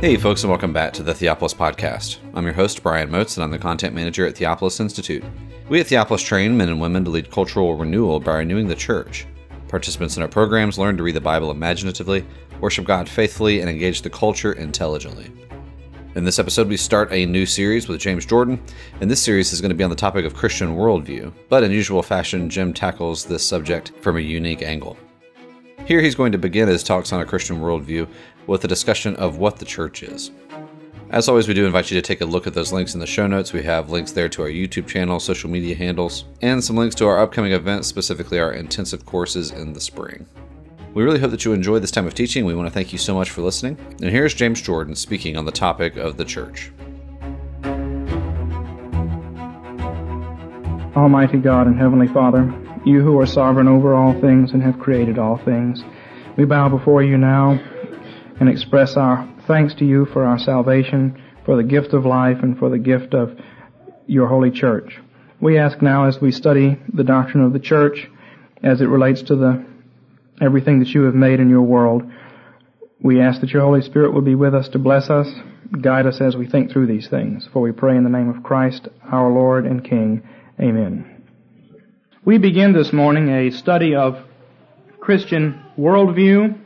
Hey, folks, and welcome back to the Theopolis Podcast. I'm your host, Brian Moats, and I'm the content manager at Theopolis Institute. We at Theopolis train men and women to lead cultural renewal by renewing the church. Participants in our programs learn to read the Bible imaginatively, worship God faithfully, and engage the culture intelligently. In this episode, we start a new series with James Jordan, and this series is going to be on the topic of Christian worldview. But in usual fashion, Jim tackles this subject from a unique angle. Here he's going to begin his talks on a Christian worldview with a discussion of what the church is. As always, we do invite you to take a look at those links in the show notes. We have links there to our YouTube channel, social media handles, and some links to our upcoming events, specifically our intensive courses in the spring. We really hope that you enjoy this time of teaching. We want to thank you so much for listening. And here's James Jordan speaking on the topic of the church. Almighty God and Heavenly Father, you who are sovereign over all things and have created all things. We bow before you now and express our thanks to you for our salvation, for the gift of life, and for the gift of your holy church. We ask now as we study the doctrine of the church as it relates to the everything that you have made in your world, we ask that your Holy Spirit will be with us to bless us, guide us as we think through these things. For we pray in the name of Christ, our Lord and King. Amen. We begin this morning a study of Christian worldview,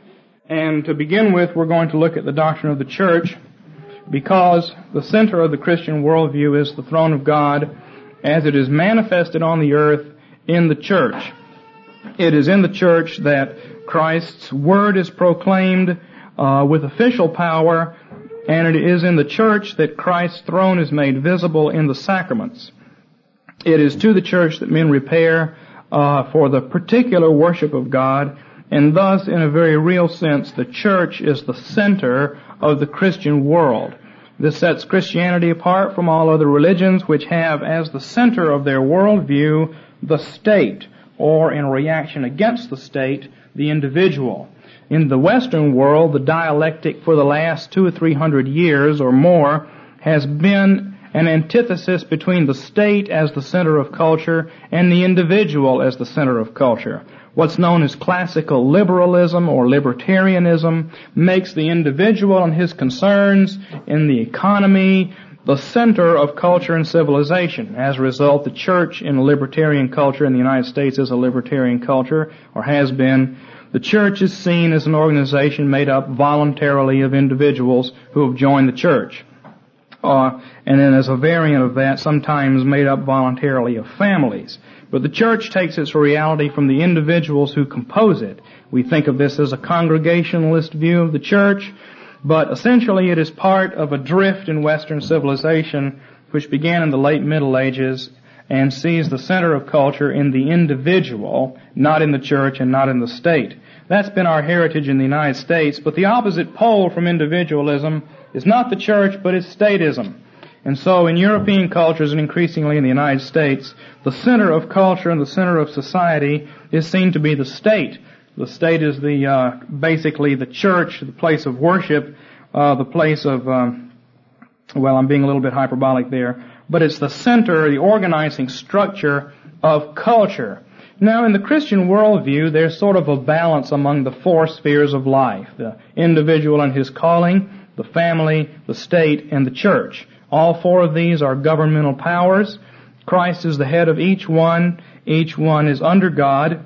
and to begin with, we're going to look at the doctrine of the church, because the center of the Christian worldview is the throne of God as it is manifested on the earth in the church. It is in the church that Christ's word is proclaimed uh, with official power, and it is in the church that Christ's throne is made visible in the sacraments. It is to the church that men repair uh, for the particular worship of God, and thus, in a very real sense, the church is the center of the Christian world. This sets Christianity apart from all other religions which have as the center of their worldview the state, or in reaction against the state, the individual. In the Western world, the dialectic for the last two or three hundred years or more has been an antithesis between the state as the center of culture and the individual as the center of culture. What's known as classical liberalism or libertarianism makes the individual and his concerns in the economy the center of culture and civilization. As a result, the church in libertarian culture in the United States is a libertarian culture, or has been. The church is seen as an organization made up voluntarily of individuals who have joined the church uh, and then as a variant of that, sometimes made up voluntarily of families. But the church takes its reality from the individuals who compose it. We think of this as a congregationalist view of the church, but essentially it is part of a drift in Western civilization which began in the late Middle Ages and sees the center of culture in the individual, not in the church and not in the state. That's been our heritage in the United States, but the opposite pole from individualism is not the church, but it's statism. And so in European cultures and increasingly in the United States, the center of culture and the center of society is seen to be the state. The state is the, uh, basically the church, the place of worship, uh, the place of, um, well, I'm being a little bit hyperbolic there, but it's the center, the organizing structure of culture. Now, in the Christian worldview, there's sort of a balance among the four spheres of life. The individual and his calling, the family, the state, and the church. All four of these are governmental powers. Christ is the head of each one. Each one is under God.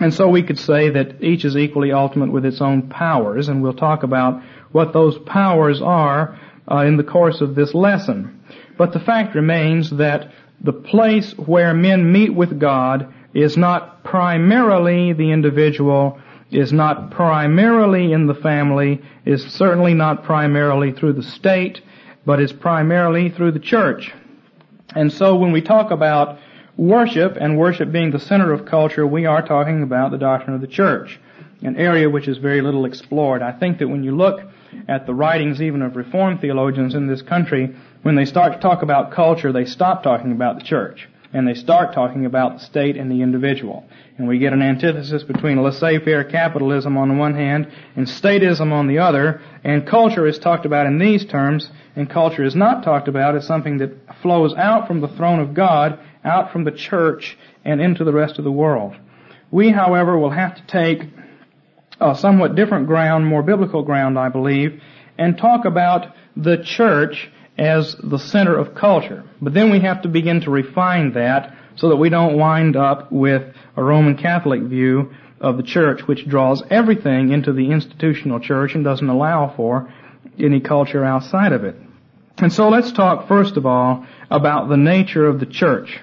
And so we could say that each is equally ultimate with its own powers, and we'll talk about what those powers are uh, in the course of this lesson. But the fact remains that the place where men meet with God is not primarily the individual, is not primarily in the family, is certainly not primarily through the state, but is primarily through the church. And so when we talk about worship and worship being the center of culture, we are talking about the doctrine of the church, an area which is very little explored. I think that when you look at the writings even of Reformed theologians in this country, when they start to talk about culture, they stop talking about the church and they start talking about the state and the individual. And we get an antithesis between laissez-faire capitalism on the one hand and statism on the other, and culture is talked about in these terms, and culture is not talked about as something that flows out from the throne of God, out from the church, and into the rest of the world. We, however, will have to take a somewhat different ground, more biblical ground, I believe, and talk about the church as the center of culture. But then we have to begin to refine that so that we don't wind up with a Roman Catholic view of the church which draws everything into the institutional church and doesn't allow for any culture outside of it. And so let's talk first of all about the nature of the church.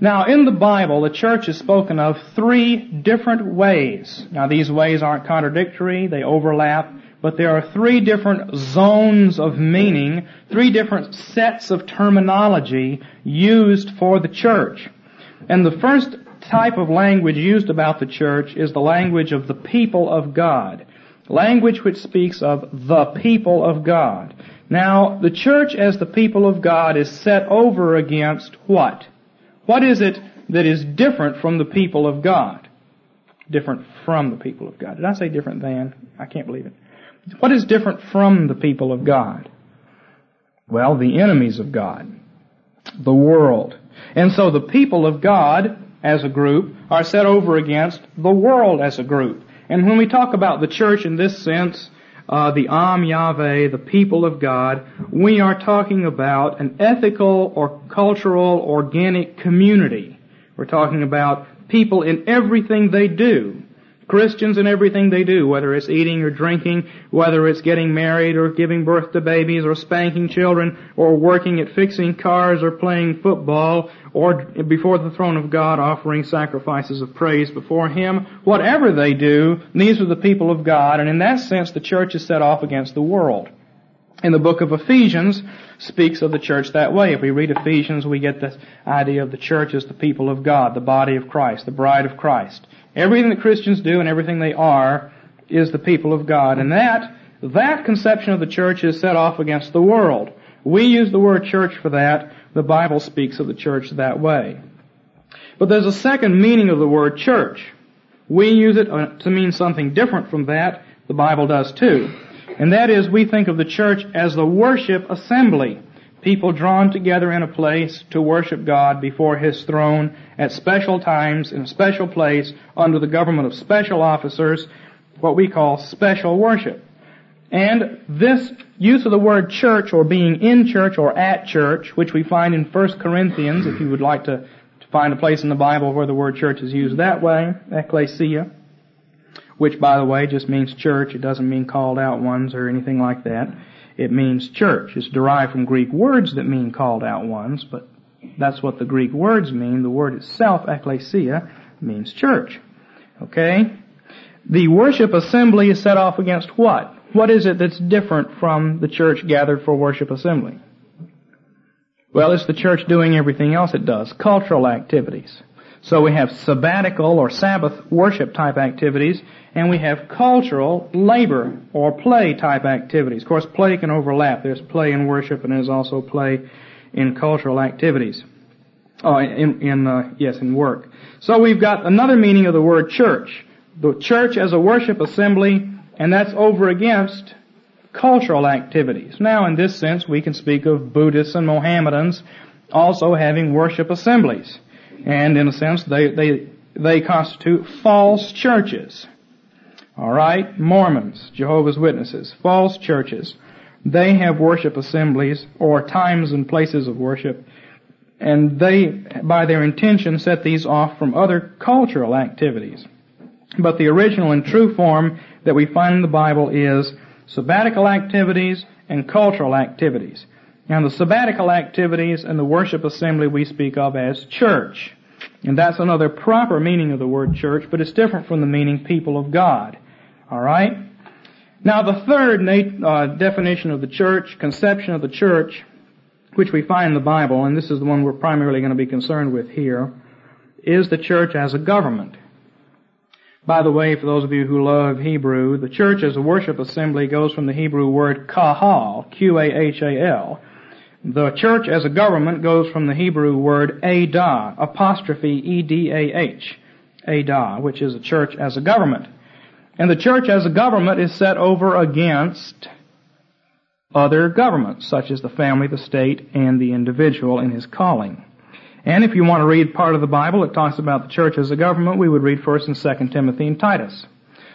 Now in the Bible, the church is spoken of three different ways. Now these ways aren't contradictory, they overlap, but there are three different zones of meaning, three different sets of terminology used for the church. And the first type of language used about the church is the language of the people of God. Language which speaks of the people of God. Now, the church as the people of God is set over against what? What is it that is different from the people of God? Different from the people of God. Did I say different than? I can't believe it. What is different from the people of God? Well, the enemies of God. The world. And so the people of God, as a group, are set over against the world as a group. And when we talk about the church in this sense, uh, the Am Yahweh, the people of God, we are talking about an ethical or cultural organic community. We're talking about people in everything they do. Christians in everything they do, whether it's eating or drinking, whether it's getting married or giving birth to babies or spanking children or working at fixing cars or playing football or before the throne of God offering sacrifices of praise before Him. Whatever they do, these are the people of God and in that sense the church is set off against the world. In the book of Ephesians speaks of the church that way. If we read Ephesians, we get the idea of the church as the people of God, the body of Christ, the bride of Christ. Everything that Christians do and everything they are is the people of God. And that, that conception of the church is set off against the world. We use the word church for that. The Bible speaks of the church that way. But there's a second meaning of the word church. We use it uh, to mean something different from that. The Bible does too. And that is we think of the church as the worship assembly people drawn together in a place to worship God before His throne at special times in a special place under the government of special officers, what we call special worship. And this use of the word church or being in church or at church, which we find in 1 Corinthians, if you would like to, to find a place in the Bible where the word church is used that way, ecclesia, which by the way just means church, it doesn't mean called out ones or anything like that. It means church. It's derived from Greek words that mean called out ones, but that's what the Greek words mean. The word itself, ecclesia, means church. Okay? The worship assembly is set off against what? What is it that's different from the church gathered for worship assembly? Well, it's the church doing everything else it does. Cultural activities. So we have sabbatical or Sabbath worship type activities, and we have cultural labor or play type activities. Of course, play can overlap. There's play in worship, and there's also play in cultural activities. Oh, in, in uh, yes, in work. So we've got another meaning of the word church. The church as a worship assembly, and that's over against cultural activities. Now, in this sense, we can speak of Buddhists and Mohammedans also having worship assemblies. And in a sense, they, they, they constitute false churches. Alright? Mormons, Jehovah's Witnesses, false churches. They have worship assemblies or times and places of worship and they, by their intention, set these off from other cultural activities. But the original and true form that we find in the Bible is sabbatical activities and cultural activities. Now the sabbatical activities and the worship assembly we speak of as church. And that's another proper meaning of the word church, but it's different from the meaning people of God. Alright? Now the third uh, definition of the church, conception of the church, which we find in the Bible, and this is the one we're primarily going to be concerned with here, is the church as a government. By the way, for those of you who love Hebrew, the church as a worship assembly goes from the Hebrew word kahal, Q-A-H-A-L, the church as a government goes from the Hebrew word Edah, apostrophe E-D-A-H, Edah, which is a church as a government. And the church as a government is set over against other governments, such as the family, the state, and the individual in his calling. And if you want to read part of the Bible that talks about the church as a government, we would read first and second Timothy and Titus.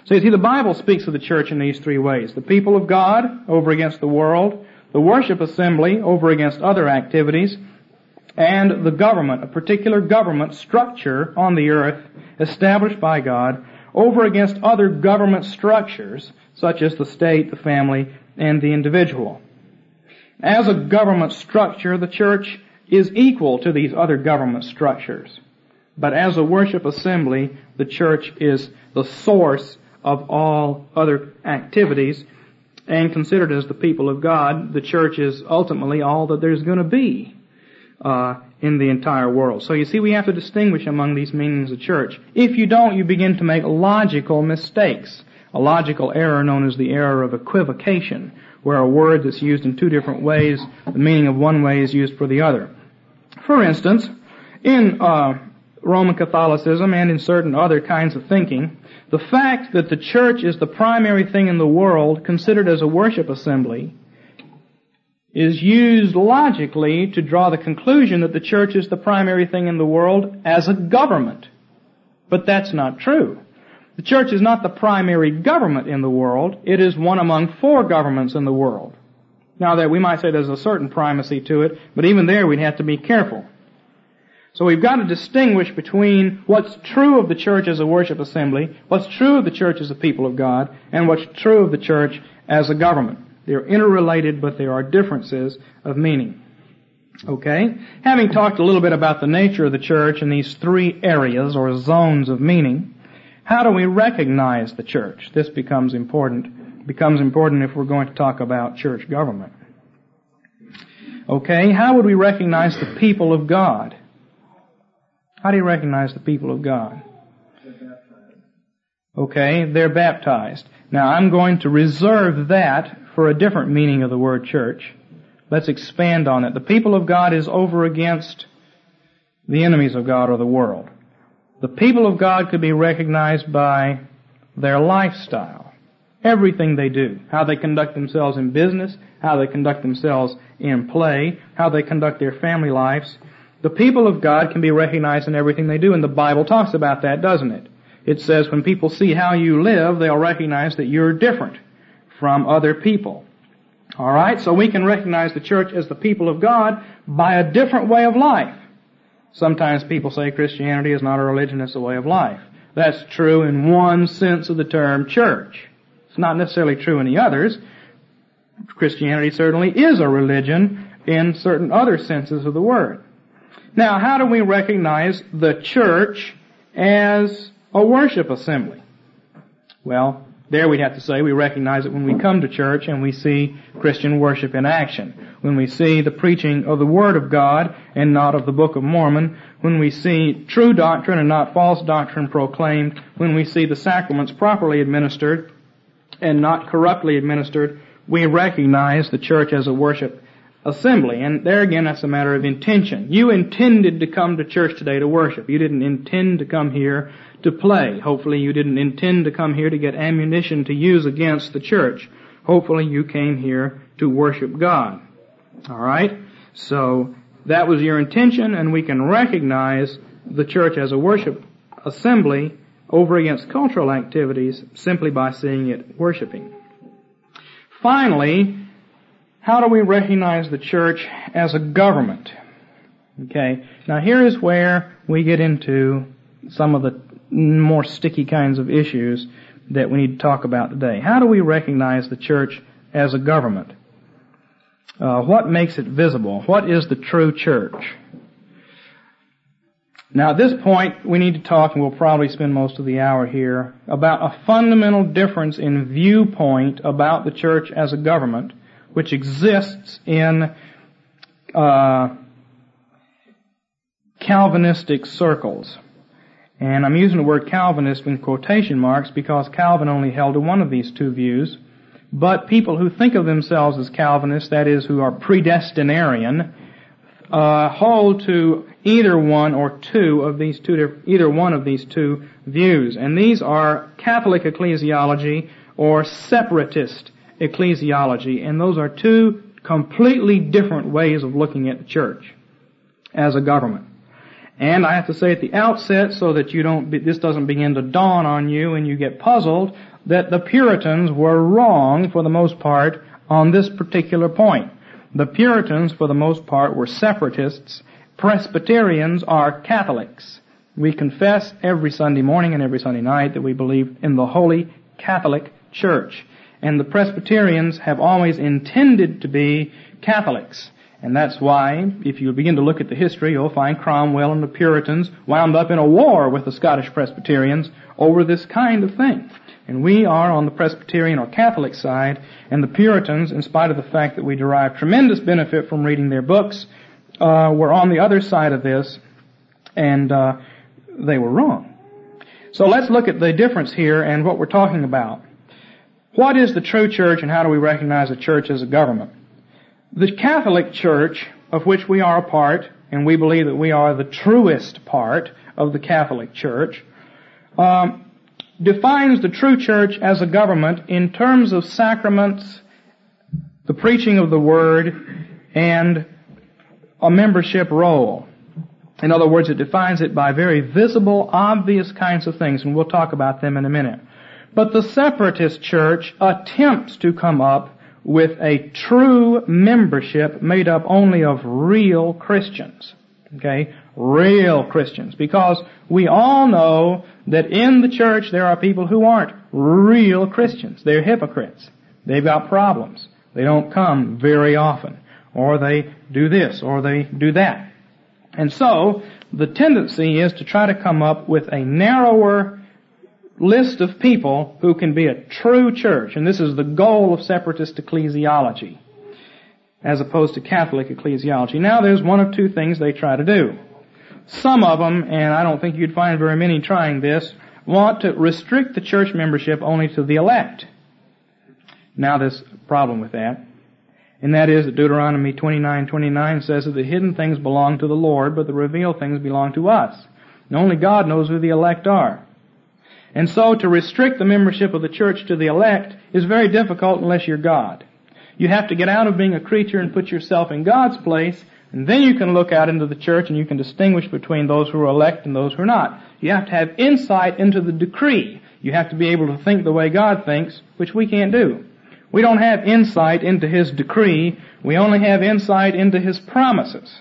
So you see, the Bible speaks of the church in these three ways. The people of God over against the world, the worship assembly over against other activities, and the government, a particular government structure on the earth established by God over against other government structures such as the state, the family, and the individual. As a government structure, the church is equal to these other government structures. But as a worship assembly, the church is the source of all other activities and considered as the people of God, the church is ultimately all that there's going to be uh, in the entire world. So you see, we have to distinguish among these meanings of church. If you don't, you begin to make logical mistakes. A logical error known as the error of equivocation, where a word that's used in two different ways, the meaning of one way is used for the other. For instance, in uh, Roman Catholicism and in certain other kinds of thinking, the fact that the church is the primary thing in the world considered as a worship assembly is used logically to draw the conclusion that the church is the primary thing in the world as a government. But that's not true. The church is not the primary government in the world. It is one among four governments in the world. Now that we might say there's a certain primacy to it, but even there we'd have to be careful. So we've got to distinguish between what's true of the church as a worship assembly, what's true of the church as a people of God, and what's true of the church as a government. They're interrelated, but there are differences of meaning. Okay? Having talked a little bit about the nature of the church in these three areas or zones of meaning, how do we recognize the church? This becomes important, becomes important if we're going to talk about church government. Okay? How would we recognize the people of God? How do you recognize the people of God? Okay, they're baptized. Now I'm going to reserve that for a different meaning of the word church. Let's expand on it. The people of God is over against the enemies of God or the world. The people of God could be recognized by their lifestyle. Everything they do. How they conduct themselves in business, how they conduct themselves in play, how they conduct their family lives. The people of God can be recognized in everything they do, and the Bible talks about that, doesn't it? It says when people see how you live, they'll recognize that you're different from other people. Alright, so we can recognize the church as the people of God by a different way of life. Sometimes people say Christianity is not a religion, it's a way of life. That's true in one sense of the term church. It's not necessarily true in the others. Christianity certainly is a religion in certain other senses of the word. Now, how do we recognize the church as a worship assembly? Well, there we'd have to say we recognize it when we come to church and we see Christian worship in action. When we see the preaching of the Word of God and not of the Book of Mormon. When we see true doctrine and not false doctrine proclaimed. When we see the sacraments properly administered and not corruptly administered. We recognize the church as a worship assembly. And there again, that's a matter of intention. You intended to come to church today to worship. You didn't intend to come here to play. Hopefully you didn't intend to come here to get ammunition to use against the church. Hopefully you came here to worship God. Alright? So, that was your intention and we can recognize the church as a worship assembly over against cultural activities simply by seeing it worshiping. Finally, how do we recognize the church as a government? Okay, now here is where we get into some of the more sticky kinds of issues that we need to talk about today. How do we recognize the church as a government? Uh, what makes it visible? What is the true church? Now at this point, we need to talk, and we'll probably spend most of the hour here, about a fundamental difference in viewpoint about the church as a government, which exists in uh, Calvinistic circles. And I'm using the word Calvinist in quotation marks because Calvin only held to one of these two views. But people who think of themselves as Calvinists, that is, who are predestinarian, uh, hold to either one or two of these two, either one of these two views. And these are Catholic ecclesiology or separatist ecclesiology. And those are two completely different ways of looking at the church as a government. And I have to say at the outset, so that you don't, this doesn't begin to dawn on you and you get puzzled, that the Puritans were wrong for the most part on this particular point. The Puritans, for the most part, were separatists. Presbyterians are Catholics. We confess every Sunday morning and every Sunday night that we believe in the Holy Catholic Church. And the Presbyterians have always intended to be Catholics. And that's why, if you begin to look at the history, you'll find Cromwell and the Puritans wound up in a war with the Scottish Presbyterians over this kind of thing. And we are on the Presbyterian or Catholic side, and the Puritans, in spite of the fact that we derive tremendous benefit from reading their books, uh, were on the other side of this, and uh, they were wrong. So let's look at the difference here and what we're talking about. What is the true church and how do we recognize the church as a government? The Catholic Church, of which we are a part, and we believe that we are the truest part of the Catholic Church, um, defines the true church as a government in terms of sacraments, the preaching of the word, and a membership roll. In other words, it defines it by very visible, obvious kinds of things, and we'll talk about them in a minute. But the separatist church attempts to come up with a true membership made up only of real Christians. Okay? Real Christians. Because we all know that in the church there are people who aren't real Christians. They're hypocrites. They've got problems. They don't come very often. Or they do this, or they do that. And so, the tendency is to try to come up with a narrower list of people who can be a true church. And this is the goal of separatist ecclesiology, as opposed to Catholic ecclesiology. Now there's one of two things they try to do. Some of them, and I don't think you'd find very many trying this, want to restrict the church membership only to the elect. Now there's a problem with that. And that is that Deuteronomy 29:29 says that the hidden things belong to the Lord, but the revealed things belong to us. And only God knows who the elect are. And so to restrict the membership of the church to the elect is very difficult unless you're God. You have to get out of being a creature and put yourself in God's place and then you can look out into the church and you can distinguish between those who are elect and those who are not. You have to have insight into the decree. You have to be able to think the way God thinks, which we can't do. We don't have insight into His decree. We only have insight into His promises.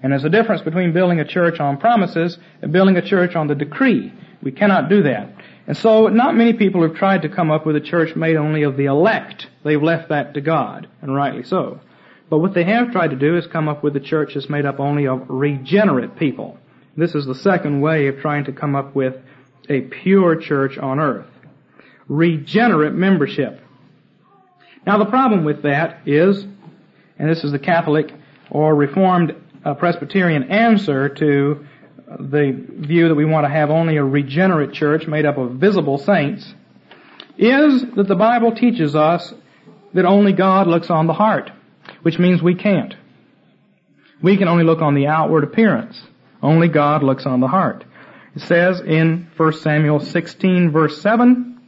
And there's a difference between building a church on promises and building a church on the decree. We cannot do that. And so not many people have tried to come up with a church made only of the elect. They've left that to God, and rightly so. But what they have tried to do is come up with a church that's made up only of regenerate people. This is the second way of trying to come up with a pure church on earth. Regenerate membership. Now the problem with that is, and this is the Catholic or Reformed uh, Presbyterian answer to the view that we want to have only a regenerate church made up of visible saints, is that the Bible teaches us that only God looks on the heart which means we can't. We can only look on the outward appearance. Only God looks on the heart. It says in 1 Samuel 16 verse 7,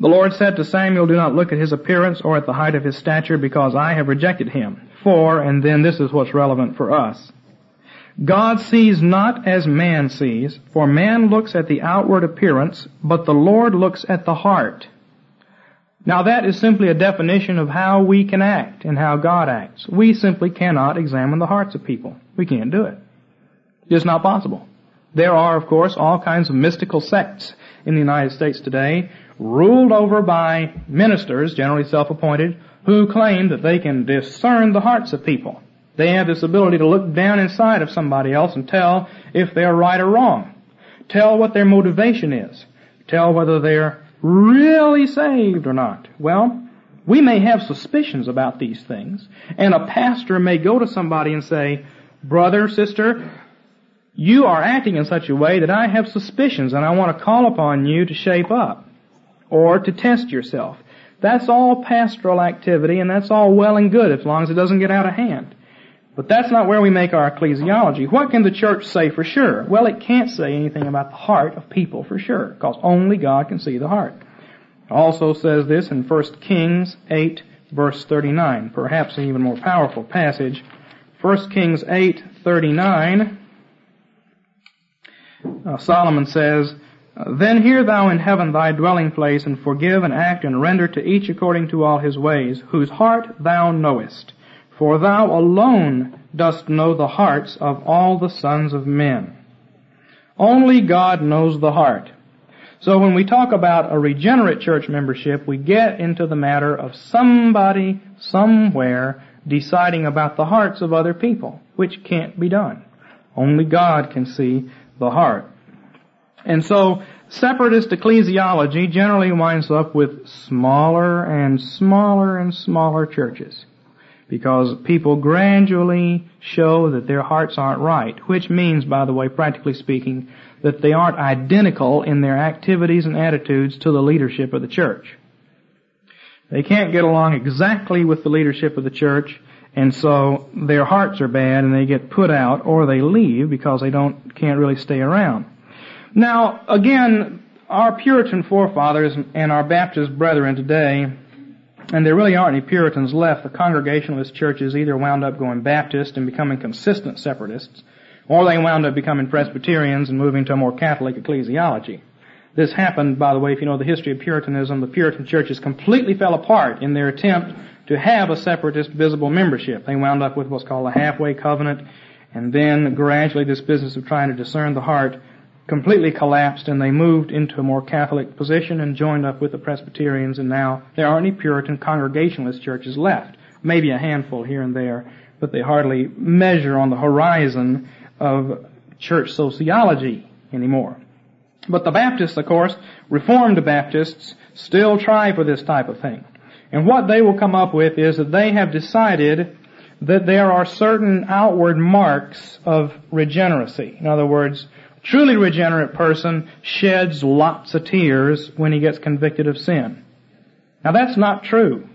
the Lord said to Samuel, do not look at his appearance or at the height of his stature because I have rejected him. For, and then this is what's relevant for us, God sees not as man sees, for man looks at the outward appearance, but the Lord looks at the heart. Now that is simply a definition of how we can act and how God acts. We simply cannot examine the hearts of people. We can't do it. It's not possible. There are, of course, all kinds of mystical sects in the United States today, ruled over by ministers, generally self-appointed, who claim that they can discern the hearts of people. They have this ability to look down inside of somebody else and tell if they're right or wrong. Tell what their motivation is. Tell whether they're really saved or not? Well, we may have suspicions about these things, and a pastor may go to somebody and say, brother, sister, you are acting in such a way that I have suspicions and I want to call upon you to shape up or to test yourself. That's all pastoral activity and that's all well and good as long as it doesn't get out of hand. But that's not where we make our ecclesiology. What can the church say for sure? Well, it can't say anything about the heart of people for sure, because only God can see the heart. It also says this in 1 Kings 8 verse 39, perhaps an even more powerful passage. 1 Kings 8, 39, uh, Solomon says, Then hear thou in heaven thy dwelling place, and forgive and act and render to each according to all his ways, whose heart thou knowest. For thou alone dost know the hearts of all the sons of men. Only God knows the heart. So when we talk about a regenerate church membership, we get into the matter of somebody, somewhere, deciding about the hearts of other people, which can't be done. Only God can see the heart. And so, separatist ecclesiology generally winds up with smaller and smaller and smaller churches. Because people gradually show that their hearts aren't right, which means, by the way, practically speaking, that they aren't identical in their activities and attitudes to the leadership of the church. They can't get along exactly with the leadership of the church, and so their hearts are bad and they get put out or they leave because they don't, can't really stay around. Now, again, our Puritan forefathers and our Baptist brethren today, and there really aren't any Puritans left, the Congregationalist churches either wound up going Baptist and becoming consistent separatists, or they wound up becoming Presbyterians and moving to a more Catholic ecclesiology. This happened, by the way, if you know the history of Puritanism, the Puritan churches completely fell apart in their attempt to have a separatist visible membership. They wound up with what's called a halfway covenant, and then gradually this business of trying to discern the heart completely collapsed and they moved into a more Catholic position and joined up with the Presbyterians and now there aren't any Puritan Congregationalist churches left. Maybe a handful here and there, but they hardly measure on the horizon of church sociology anymore. But the Baptists, of course, Reformed Baptists, still try for this type of thing. And what they will come up with is that they have decided that there are certain outward marks of regeneracy. In other words, truly regenerate person sheds lots of tears when he gets convicted of sin. Now that's not true.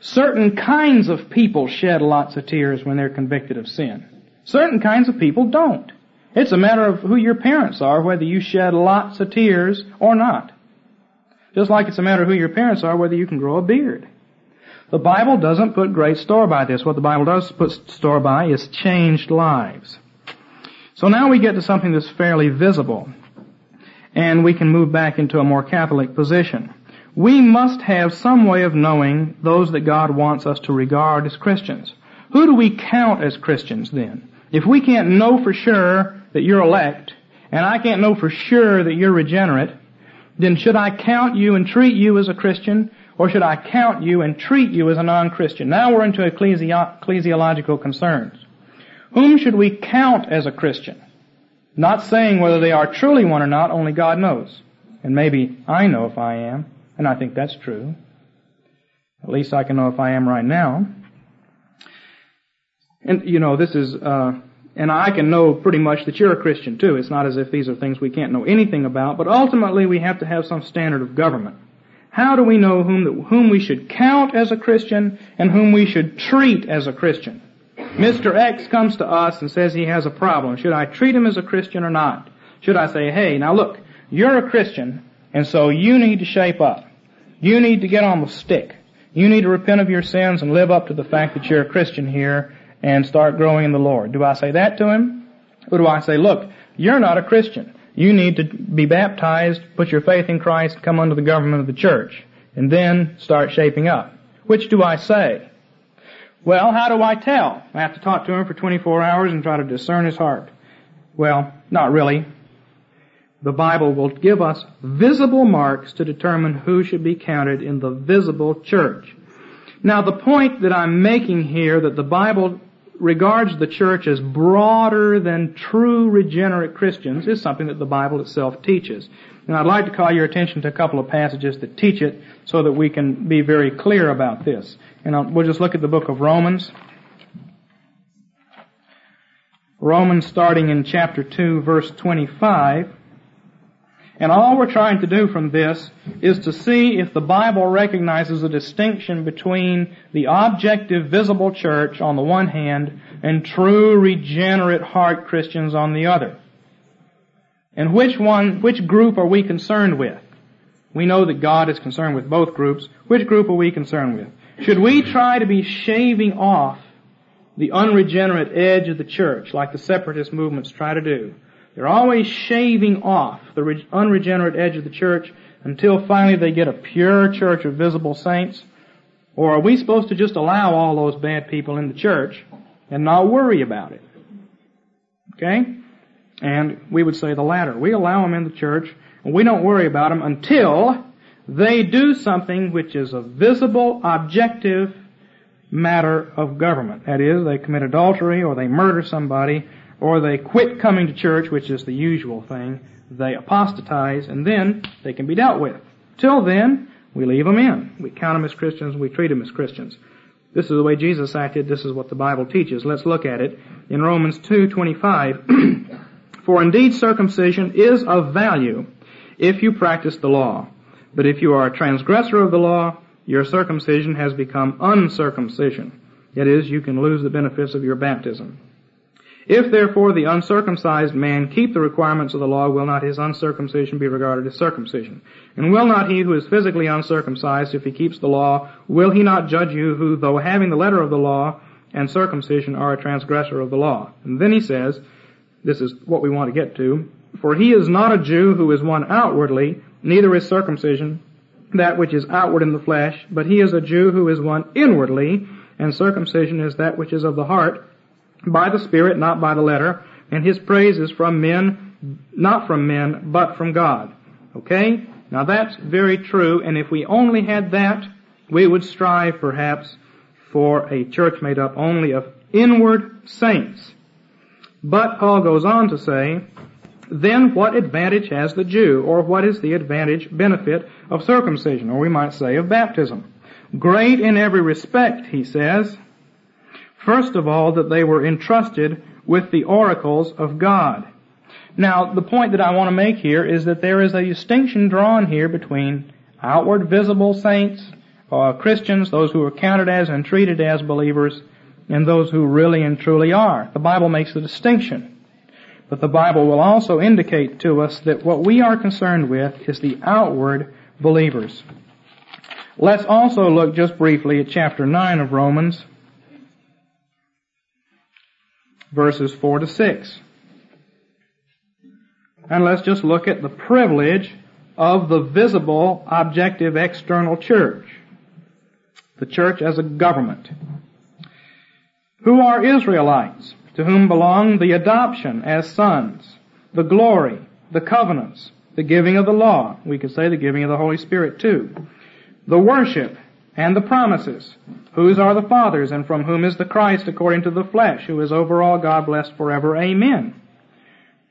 Certain kinds of people shed lots of tears when they're convicted of sin. Certain kinds of people don't. It's a matter of who your parents are, whether you shed lots of tears or not. Just like it's a matter of who your parents are, whether you can grow a beard. The Bible doesn't put great store by this. What the Bible does put store by is changed lives. So now we get to something that's fairly visible. And we can move back into a more Catholic position. We must have some way of knowing those that God wants us to regard as Christians. Who do we count as Christians then? If we can't know for sure that you're elect, and I can't know for sure that you're regenerate, then should I count you and treat you as a Christian, or should I count you and treat you as a non-Christian? Now we're into ecclesi- ecclesiological concerns. Whom should we count as a Christian? Not saying whether they are truly one or not, only God knows. And maybe I know if I am, and I think that's true. At least I can know if I am right now. And, you know, this is, uh, and I can know pretty much that you're a Christian too. It's not as if these are things we can't know anything about, but ultimately we have to have some standard of government. How do we know whom, whom we should count as a Christian and whom we should treat as a Christian? Mr. X comes to us and says he has a problem. Should I treat him as a Christian or not? Should I say, hey, now look, you're a Christian, and so you need to shape up. You need to get on the stick. You need to repent of your sins and live up to the fact that you're a Christian here and start growing in the Lord. Do I say that to him? Or do I say, look, you're not a Christian. You need to be baptized, put your faith in Christ, come under the government of the church, and then start shaping up. Which do I say? Well, how do I tell? I have to talk to him for 24 hours and try to discern his heart. Well, not really. The Bible will give us visible marks to determine who should be counted in the visible church. Now the point that I'm making here that the Bible regards the church as broader than true regenerate Christians is something that the Bible itself teaches. And I'd like to call your attention to a couple of passages that teach it so that we can be very clear about this. And I'll, we'll just look at the book of Romans. Romans starting in chapter 2 verse 25. And all we're trying to do from this is to see if the Bible recognizes a distinction between the objective visible church on the one hand and true regenerate heart Christians on the other. And which one, which group are we concerned with? We know that God is concerned with both groups. Which group are we concerned with? Should we try to be shaving off the unregenerate edge of the church, like the separatist movements try to do. They're always shaving off the unregenerate edge of the church until finally they get a pure church of visible saints. Or are we supposed to just allow all those bad people in the church and not worry about it? Okay? And we would say the latter. We allow them in the church and we don't worry about them until they do something which is a visible, objective matter of government. That is, they commit adultery or they murder somebody or they quit coming to church, which is the usual thing. They apostatize and then they can be dealt with. Till then, we leave them in. We count them as Christians. We treat them as Christians. This is the way Jesus acted. This is what the Bible teaches. Let's look at it in Romans 2:25. For indeed circumcision is of value if you practice the law. But if you are a transgressor of the law, your circumcision has become uncircumcision. That is, you can lose the benefits of your baptism. If therefore the uncircumcised man keep the requirements of the law, will not his uncircumcision be regarded as circumcision? And will not he who is physically uncircumcised, if he keeps the law, will he not judge you who, though having the letter of the law and circumcision, are a transgressor of the law? And then he says, this is what we want to get to, for he is not a Jew who is one outwardly, neither is circumcision that which is outward in the flesh, but he is a Jew who is one inwardly, and circumcision is that which is of the heart, by the Spirit, not by the letter, and his praise is from men, not from men, but from God. Okay? Now that's very true, and if we only had that, we would strive perhaps for a church made up only of inward saints. But Paul goes on to say, then what advantage has the Jew, or what is the advantage, benefit of circumcision, or we might say of baptism? Great in every respect, he says. First of all, that they were entrusted with the oracles of God. Now, the point that I want to make here is that there is a distinction drawn here between outward visible saints, uh, Christians, those who are counted as and treated as believers, and those who really and truly are. The Bible makes a distinction. But the Bible will also indicate to us that what we are concerned with is the outward believers. Let's also look just briefly at chapter 9 of Romans, verses 4 to 6. And let's just look at the privilege of the visible, objective, external church. The church as a government. Who are Israelites? to whom belong the adoption as sons, the glory, the covenants, the giving of the law, we could say the giving of the Holy Spirit too, the worship, and the promises, whose are the fathers, and from whom is the Christ according to the flesh, who is over all God blessed forever. Amen.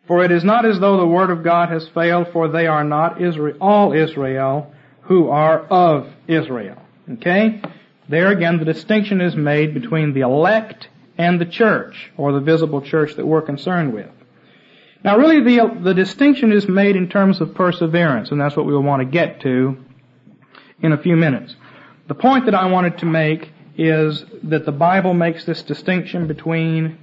For it is not as though the word of God has failed, for they are not Israel, all Israel who are of Israel. Okay? There again the distinction is made between the elect and the church, or the visible church that we're concerned with. Now really the, the distinction is made in terms of perseverance, and that's what we'll want to get to in a few minutes. The point that I wanted to make is that the Bible makes this distinction between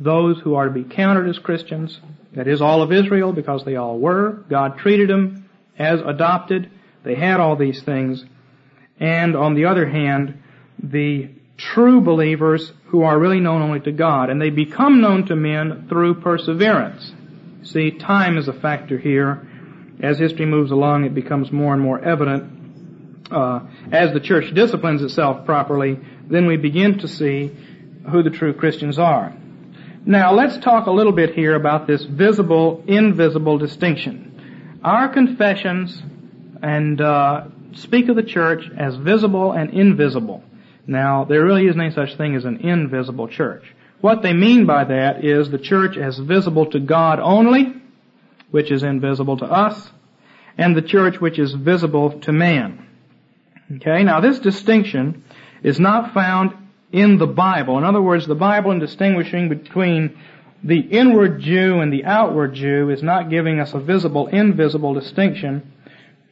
those who are to be counted as Christians, that is all of Israel because they all were, God treated them as adopted, they had all these things, and on the other hand, the true believers who are really known only to God, and they become known to men through perseverance. See, time is a factor here. As history moves along, it becomes more and more evident. Uh, as the church disciplines itself properly, then we begin to see who the true Christians are. Now, let's talk a little bit here about this visible, invisible distinction. Our confessions and uh, speak of the church as visible and invisible. Now, there really isn't any such thing as an invisible church. What they mean by that is the church as visible to God only, which is invisible to us, and the church which is visible to man. Okay, now this distinction is not found in the Bible. In other words, the Bible in distinguishing between the inward Jew and the outward Jew is not giving us a visible invisible distinction,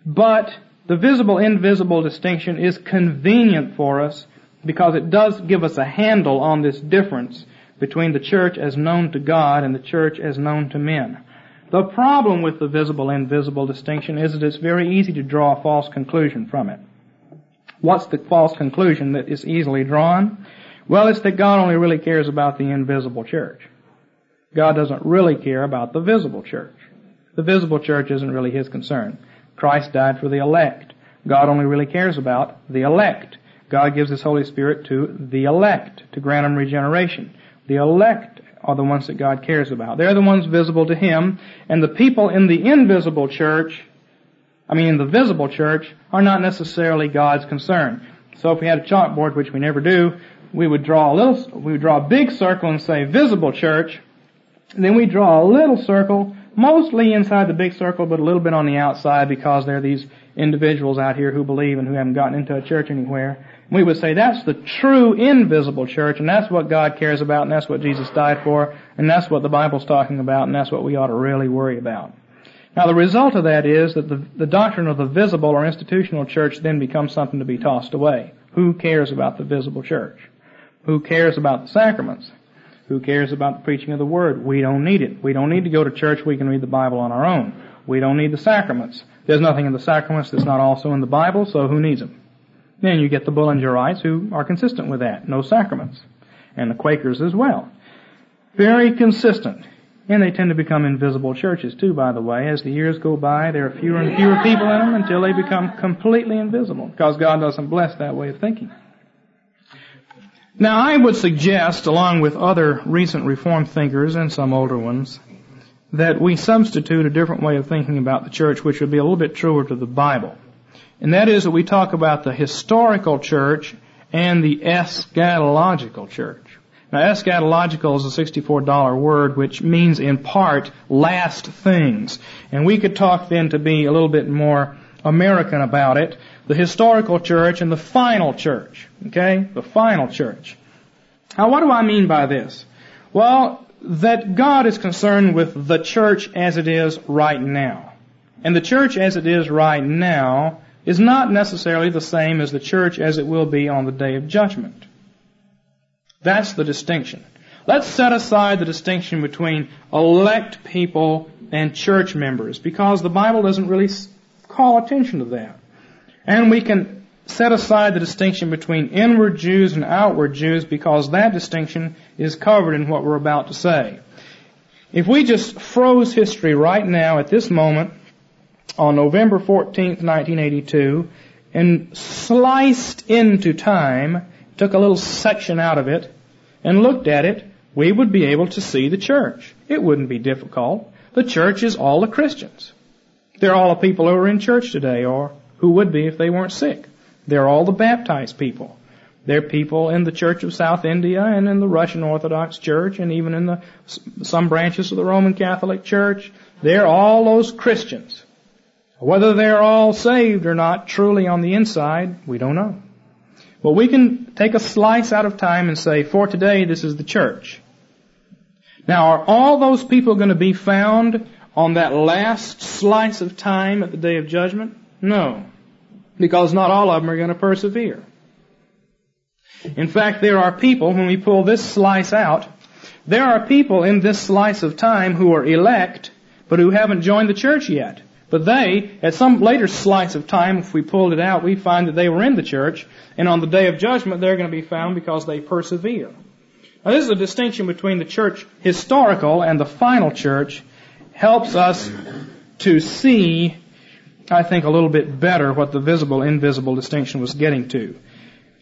but the visible invisible distinction is convenient for us because it does give us a handle on this difference between the church as known to God and the church as known to men. The problem with the visible invisible distinction is that it's very easy to draw a false conclusion from it. What's the false conclusion that is easily drawn? Well, it's that God only really cares about the invisible church. God doesn't really care about the visible church. The visible church isn't really His concern. Christ died for the elect. God only really cares about the elect. God gives His Holy Spirit to the elect to grant them regeneration. The elect are the ones that God cares about. They're the ones visible to Him, and the people in the invisible church, I mean in the visible church, are not necessarily God's concern. So if we had a chalkboard, which we never do, we would draw a little, we would draw a big circle and say visible church, then we draw a little circle, mostly inside the big circle, but a little bit on the outside because there are these individuals out here who believe and who haven't gotten into a church anywhere. We would say that's the true invisible church, and that's what God cares about, and that's what Jesus died for, and that's what the Bible's talking about, and that's what we ought to really worry about. Now the result of that is that the, the doctrine of the visible or institutional church then becomes something to be tossed away. Who cares about the visible church? Who cares about the sacraments? Who cares about the preaching of the Word? We don't need it. We don't need to go to church. We can read the Bible on our own. We don't need the sacraments. There's nothing in the sacraments that's not also in the Bible, so who needs them? Then you get the Bullingerite who are consistent with that. No sacraments. And the Quakers as well. Very consistent. And they tend to become invisible churches too, by the way. As the years go by, there are fewer and fewer people in them until they become completely invisible because God doesn't bless that way of thinking. Now I would suggest, along with other recent reform thinkers and some older ones, that we substitute a different way of thinking about the church which would be a little bit truer to the Bible. And that is that we talk about the historical church and the eschatological church. Now eschatological is a $64 word which means in part last things. And we could talk then to be a little bit more American about it. The historical church and the final church. Okay? The final church. Now what do I mean by this? Well, that God is concerned with the church as it is right now. And the church as it is right now is not necessarily the same as the church as it will be on the day of judgment. That's the distinction. Let's set aside the distinction between elect people and church members because the Bible doesn't really call attention to that. And we can set aside the distinction between inward Jews and outward Jews because that distinction is covered in what we're about to say. If we just froze history right now at this moment on November 14th, 1982 and sliced into time, took a little section out of it and looked at it, we would be able to see the church. It wouldn't be difficult. The church is all the Christians. They're all the people who are in church today, or who would be if they weren't sick. They're all the baptized people. They're people in the Church of South India and in the Russian Orthodox Church and even in the, some branches of the Roman Catholic Church. They're all those Christians. Whether they're all saved or not truly on the inside, we don't know. But we can take a slice out of time and say, for today, this is the church. Now, are all those people going to be found on that last slice of time at the day of judgment? No. Because not all of them are going to persevere. In fact, there are people, when we pull this slice out, there are people in this slice of time who are elect, but who haven't joined the church yet. But they, at some later slice of time, if we pulled it out, we find that they were in the church, and on the day of judgment, they're going to be found because they persevere. Now, this is a distinction between the church historical and the final church, helps us to see, I think, a little bit better what the visible invisible distinction was getting to.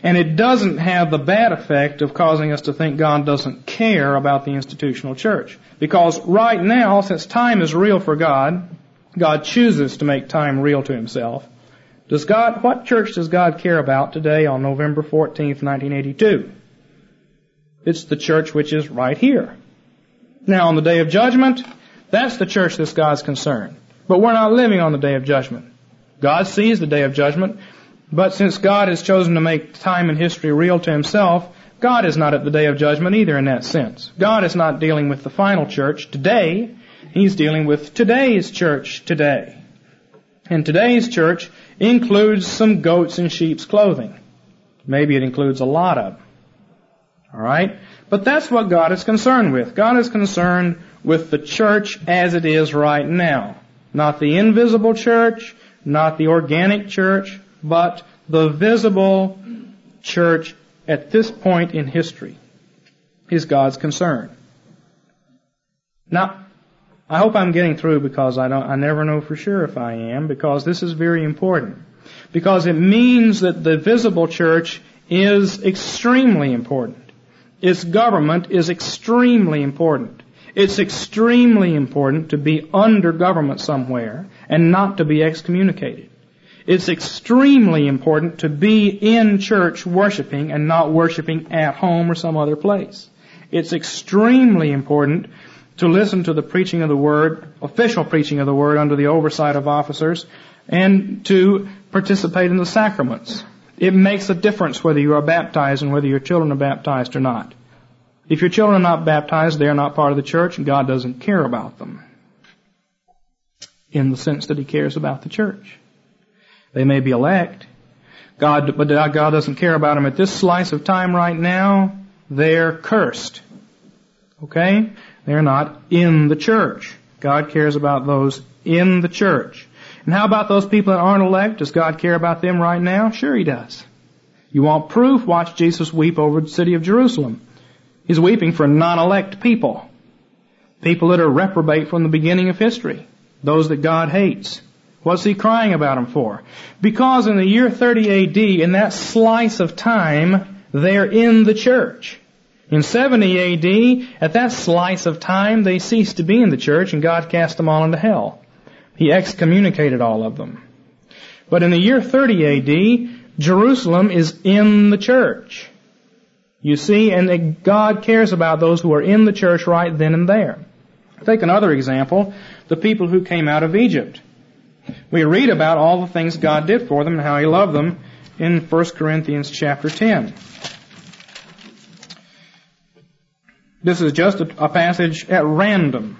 And it doesn't have the bad effect of causing us to think God doesn't care about the institutional church. Because right now, since time is real for God, God chooses to make time real to himself. Does God, what church does God care about today on November 14th, 1982? It's the church which is right here. Now on the day of judgment, that's the church that's God's concern. But we're not living on the day of judgment. God sees the day of judgment, but since God has chosen to make time and history real to himself, God is not at the day of judgment either in that sense. God is not dealing with the final church today. He's dealing with today's church today. And today's church includes some goats in sheep's clothing. Maybe it includes a lot of them. Alright? But that's what God is concerned with. God is concerned with the church as it is right now. Not the invisible church, not the organic church, but the visible church at this point in history is God's concern. Now, I hope I'm getting through because I don't, I never know for sure if I am because this is very important. Because it means that the visible church is extremely important. Its government is extremely important. It's extremely important to be under government somewhere and not to be excommunicated. It's extremely important to be in church worshiping and not worshiping at home or some other place. It's extremely important to listen to the preaching of the Word, official preaching of the Word under the oversight of officers, and to participate in the sacraments. It makes a difference whether you are baptized and whether your children are baptized or not. If your children are not baptized, they are not part of the church, and God doesn't care about them. In the sense that He cares about the church. They may be elect, God, but God doesn't care about them at this slice of time right now. They're cursed. Okay? They're not in the church. God cares about those in the church. And how about those people that aren't elect? Does God care about them right now? Sure He does. You want proof? Watch Jesus weep over the city of Jerusalem. He's weeping for non-elect people. People that are reprobate from the beginning of history. Those that God hates. What's he crying about them for? Because in the year 30 AD, in that slice of time, they're in the church. In 70 AD, at that slice of time, they ceased to be in the church and God cast them all into hell. He excommunicated all of them. But in the year 30 AD, Jerusalem is in the church. You see, and God cares about those who are in the church right then and there. Take another example, the people who came out of Egypt. We read about all the things God did for them and how He loved them in 1 Corinthians chapter 10. This is just a, passage at random.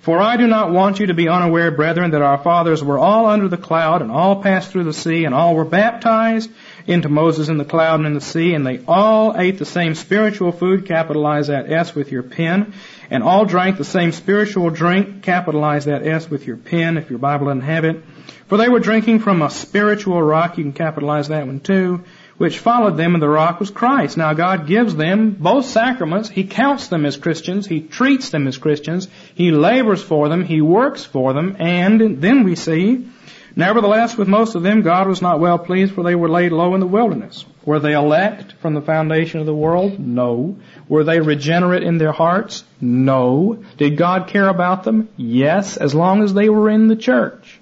For I do not want you to be unaware, brethren, that our fathers were all under the cloud, and all passed through the sea, and all were baptized into Moses in the cloud and in the sea, and they all ate the same spiritual food, capitalize that S with your pen, and all drank the same spiritual drink, capitalize that S with your pen if your Bible doesn't have it. For they were drinking from a spiritual rock, you can capitalize that one too, which followed them, and the rock was Christ. Now God gives them both sacraments. He counts them as Christians. He treats them as Christians. He labors for them. He works for them. And then we see, nevertheless, with most of them, God was not well pleased, for they were laid low in the wilderness. Were they elect from the foundation of the world? No. Were they regenerate in their hearts? No. Did God care about them? Yes, as long as they were in the church.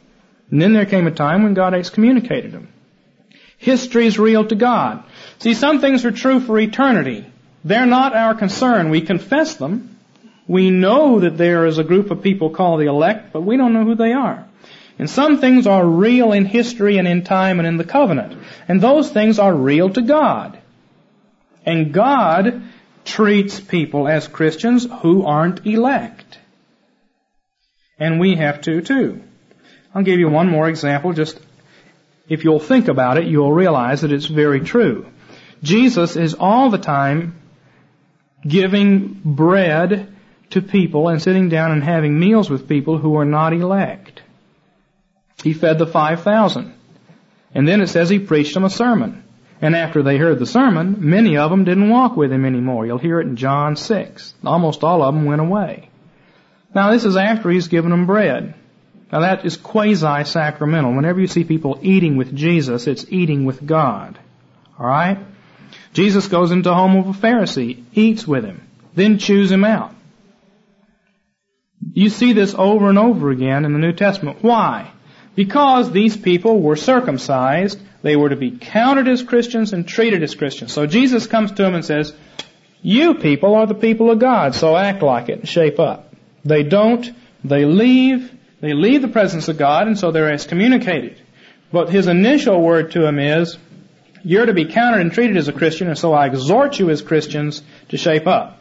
And then there came a time when God excommunicated them. History is real to God. See, some things are true for eternity. They're not our concern. We confess them. We know that there is a group of people called the elect, but we don't know who they are. And some things are real in history and in time and in the covenant. And those things are real to God. And God treats people as Christians who aren't elect. And we have to too. I'll give you one more example. Just if you'll think about it, you'll realize that it's very true. Jesus is all the time giving bread to people and sitting down and having meals with people who are not elect. He fed the 5,000. And then it says he preached them a sermon. And after they heard the sermon, many of them didn't walk with him anymore. You'll hear it in John 6. Almost all of them went away. Now this is after he's given them bread. Now that is quasi-sacramental. Whenever you see people eating with Jesus, it's eating with God. Alright? Jesus goes into the home of a Pharisee, eats with him, then chews him out. You see this over and over again in the New Testament. Why? Because these people were circumcised, they were to be counted as Christians and treated as Christians. So Jesus comes to them and says, you people are the people of God, so act like it and shape up. They don't, they leave, they leave the presence of God and so they're excommunicated. But his initial word to them is, you're to be counted and treated as a Christian and so I exhort you as Christians to shape up.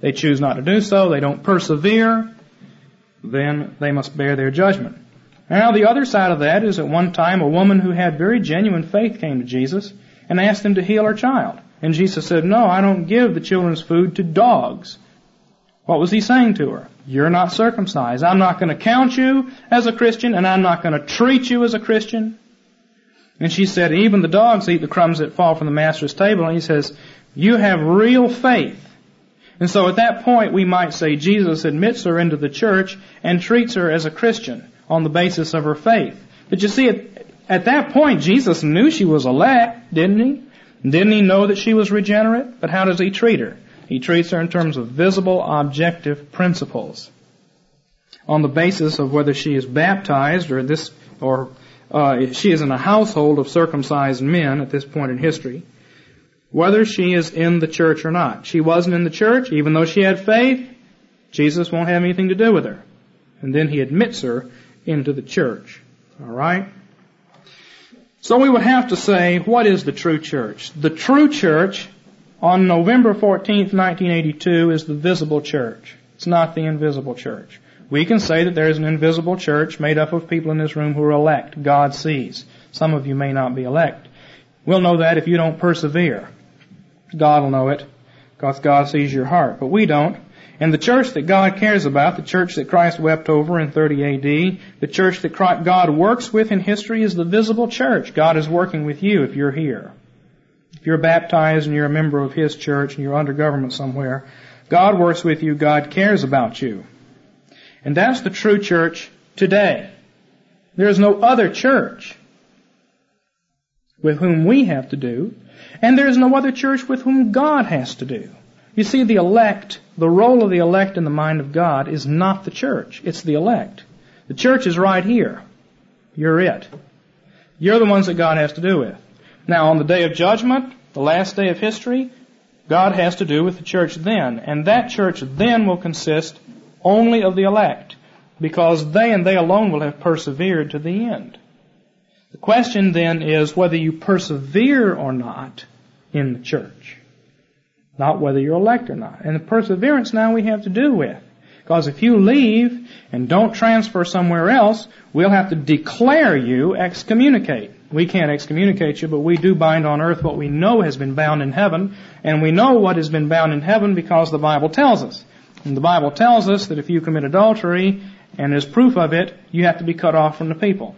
They choose not to do so, they don't persevere, then they must bear their judgment. Now the other side of that is at one time a woman who had very genuine faith came to Jesus and asked him to heal her child. And Jesus said, no, I don't give the children's food to dogs. What was he saying to her? You're not circumcised. I'm not going to count you as a Christian and I'm not going to treat you as a Christian. And she said, even the dogs eat the crumbs that fall from the master's table. And he says, you have real faith. And so at that point we might say Jesus admits her into the church and treats her as a Christian on the basis of her faith. But you see, at, at that point Jesus knew she was elect, didn't he? Didn't he know that she was regenerate? But how does he treat her? He treats her in terms of visible, objective principles. On the basis of whether she is baptized or this, or uh, she is in a household of circumcised men at this point in history, whether she is in the church or not. She wasn't in the church, even though she had faith, Jesus won't have anything to do with her. And then he admits her into the church. Alright? So we would have to say, what is the true church? The true church on November 14th, 1982 is the visible church. It's not the invisible church. We can say that there is an invisible church made up of people in this room who are elect. God sees. Some of you may not be elect. We'll know that if you don't persevere. God will know it because God sees your heart, but we don't. And the church that God cares about, the church that Christ wept over in 30 AD, the church that God works with in history is the visible church. God is working with you if you're here. If you're baptized and you're a member of His church and you're under government somewhere, God works with you, God cares about you. And that's the true church today. There is no other church with whom we have to do, and there is no other church with whom God has to do. You see, the elect, the role of the elect in the mind of God is not the church, it's the elect. The church is right here. You're it. You're the ones that God has to do with. Now, on the day of judgment, the last day of history, God has to do with the church then, and that church then will consist only of the elect, because they and they alone will have persevered to the end. The question then is whether you persevere or not in the church. Not whether you're elect or not. And the perseverance now we have to do with. Because if you leave and don't transfer somewhere else, we'll have to declare you excommunicate. We can't excommunicate you, but we do bind on earth what we know has been bound in heaven, and we know what has been bound in heaven because the Bible tells us. And the Bible tells us that if you commit adultery and there's proof of it, you have to be cut off from the people.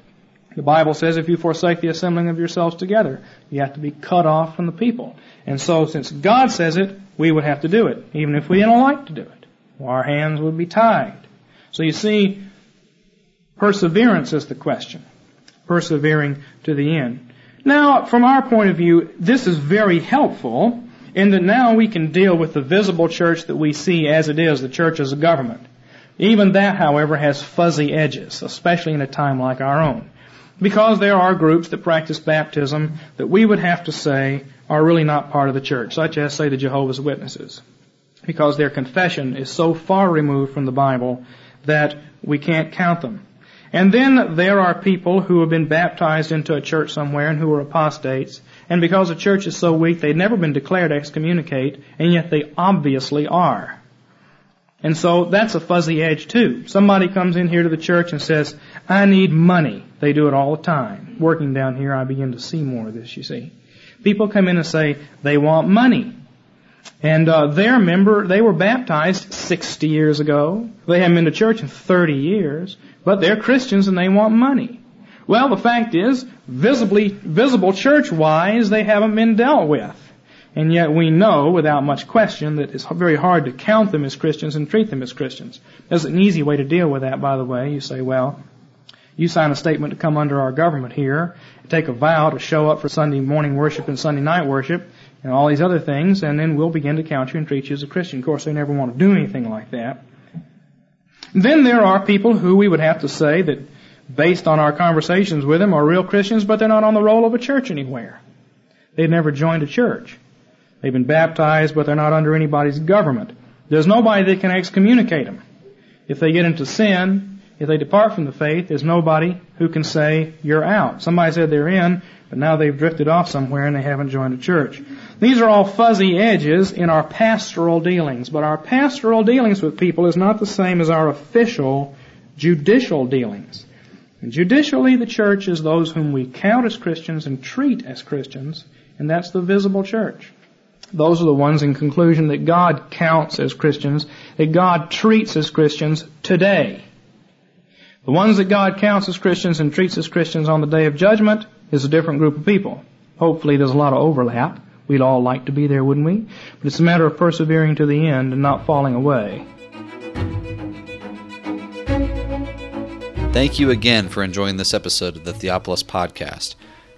The Bible says if you forsake the assembling of yourselves together, you have to be cut off from the people. And so since God says it, we would have to do it, even if we don't like to do it. Our hands would be tied. So you see, perseverance is the question. Persevering to the end. Now, from our point of view, this is very helpful in that now we can deal with the visible church that we see as it is, the church as a government. Even that, however, has fuzzy edges, especially in a time like our own. Because there are groups that practice baptism that we would have to say are really not part of the church, such as, say, the Jehovah's Witnesses. Because their confession is so far removed from the Bible that we can't count them. And then there are people who have been baptized into a church somewhere and who are apostates. And because the church is so weak, they've never been declared excommunicate, and yet they obviously are. And so that's a fuzzy edge too. Somebody comes in here to the church and says, I need money. They do it all the time. Working down here, I begin to see more of this, you see. People come in and say they want money. And uh, their member, they were baptized 60 years ago. They haven't been to church in 30 years, but they're Christians and they want money. Well, the fact is, visibly, visible church-wise, they haven't been dealt with. And yet we know, without much question, that it's very hard to count them as Christians and treat them as Christians. There's an easy way to deal with that, by the way. You say, well, you sign a statement to come under our government here, take a vow to show up for Sunday morning worship and Sunday night worship, and all these other things, and then we'll begin to count you and treat you as a Christian. Of course, they never want to do anything like that. Then there are people who we would have to say that, based on our conversations with them, are real Christians, but they're not on the roll of a church anywhere. They've never joined a church. They've been baptized, but they're not under anybody's government. There's nobody that can excommunicate them. If they get into sin, if they depart from the faith, there's nobody who can say, you're out. Somebody said they're in, but now they've drifted off somewhere and they haven't joined a church. These are all fuzzy edges in our pastoral dealings, but our pastoral dealings with people is not the same as our official judicial dealings. And judicially, the church is those whom we count as Christians and treat as Christians, and that's the visible church. Those are the ones in conclusion that God counts as Christians, that God treats as Christians today. The ones that God counts as Christians and treats as Christians on the day of judgment, is a different group of people. Hopefully there's a lot of overlap. We'd all like to be there, wouldn't we? But it's a matter of persevering to the end and not falling away. Thank you again for enjoying this episode of the Theopolis Podcast.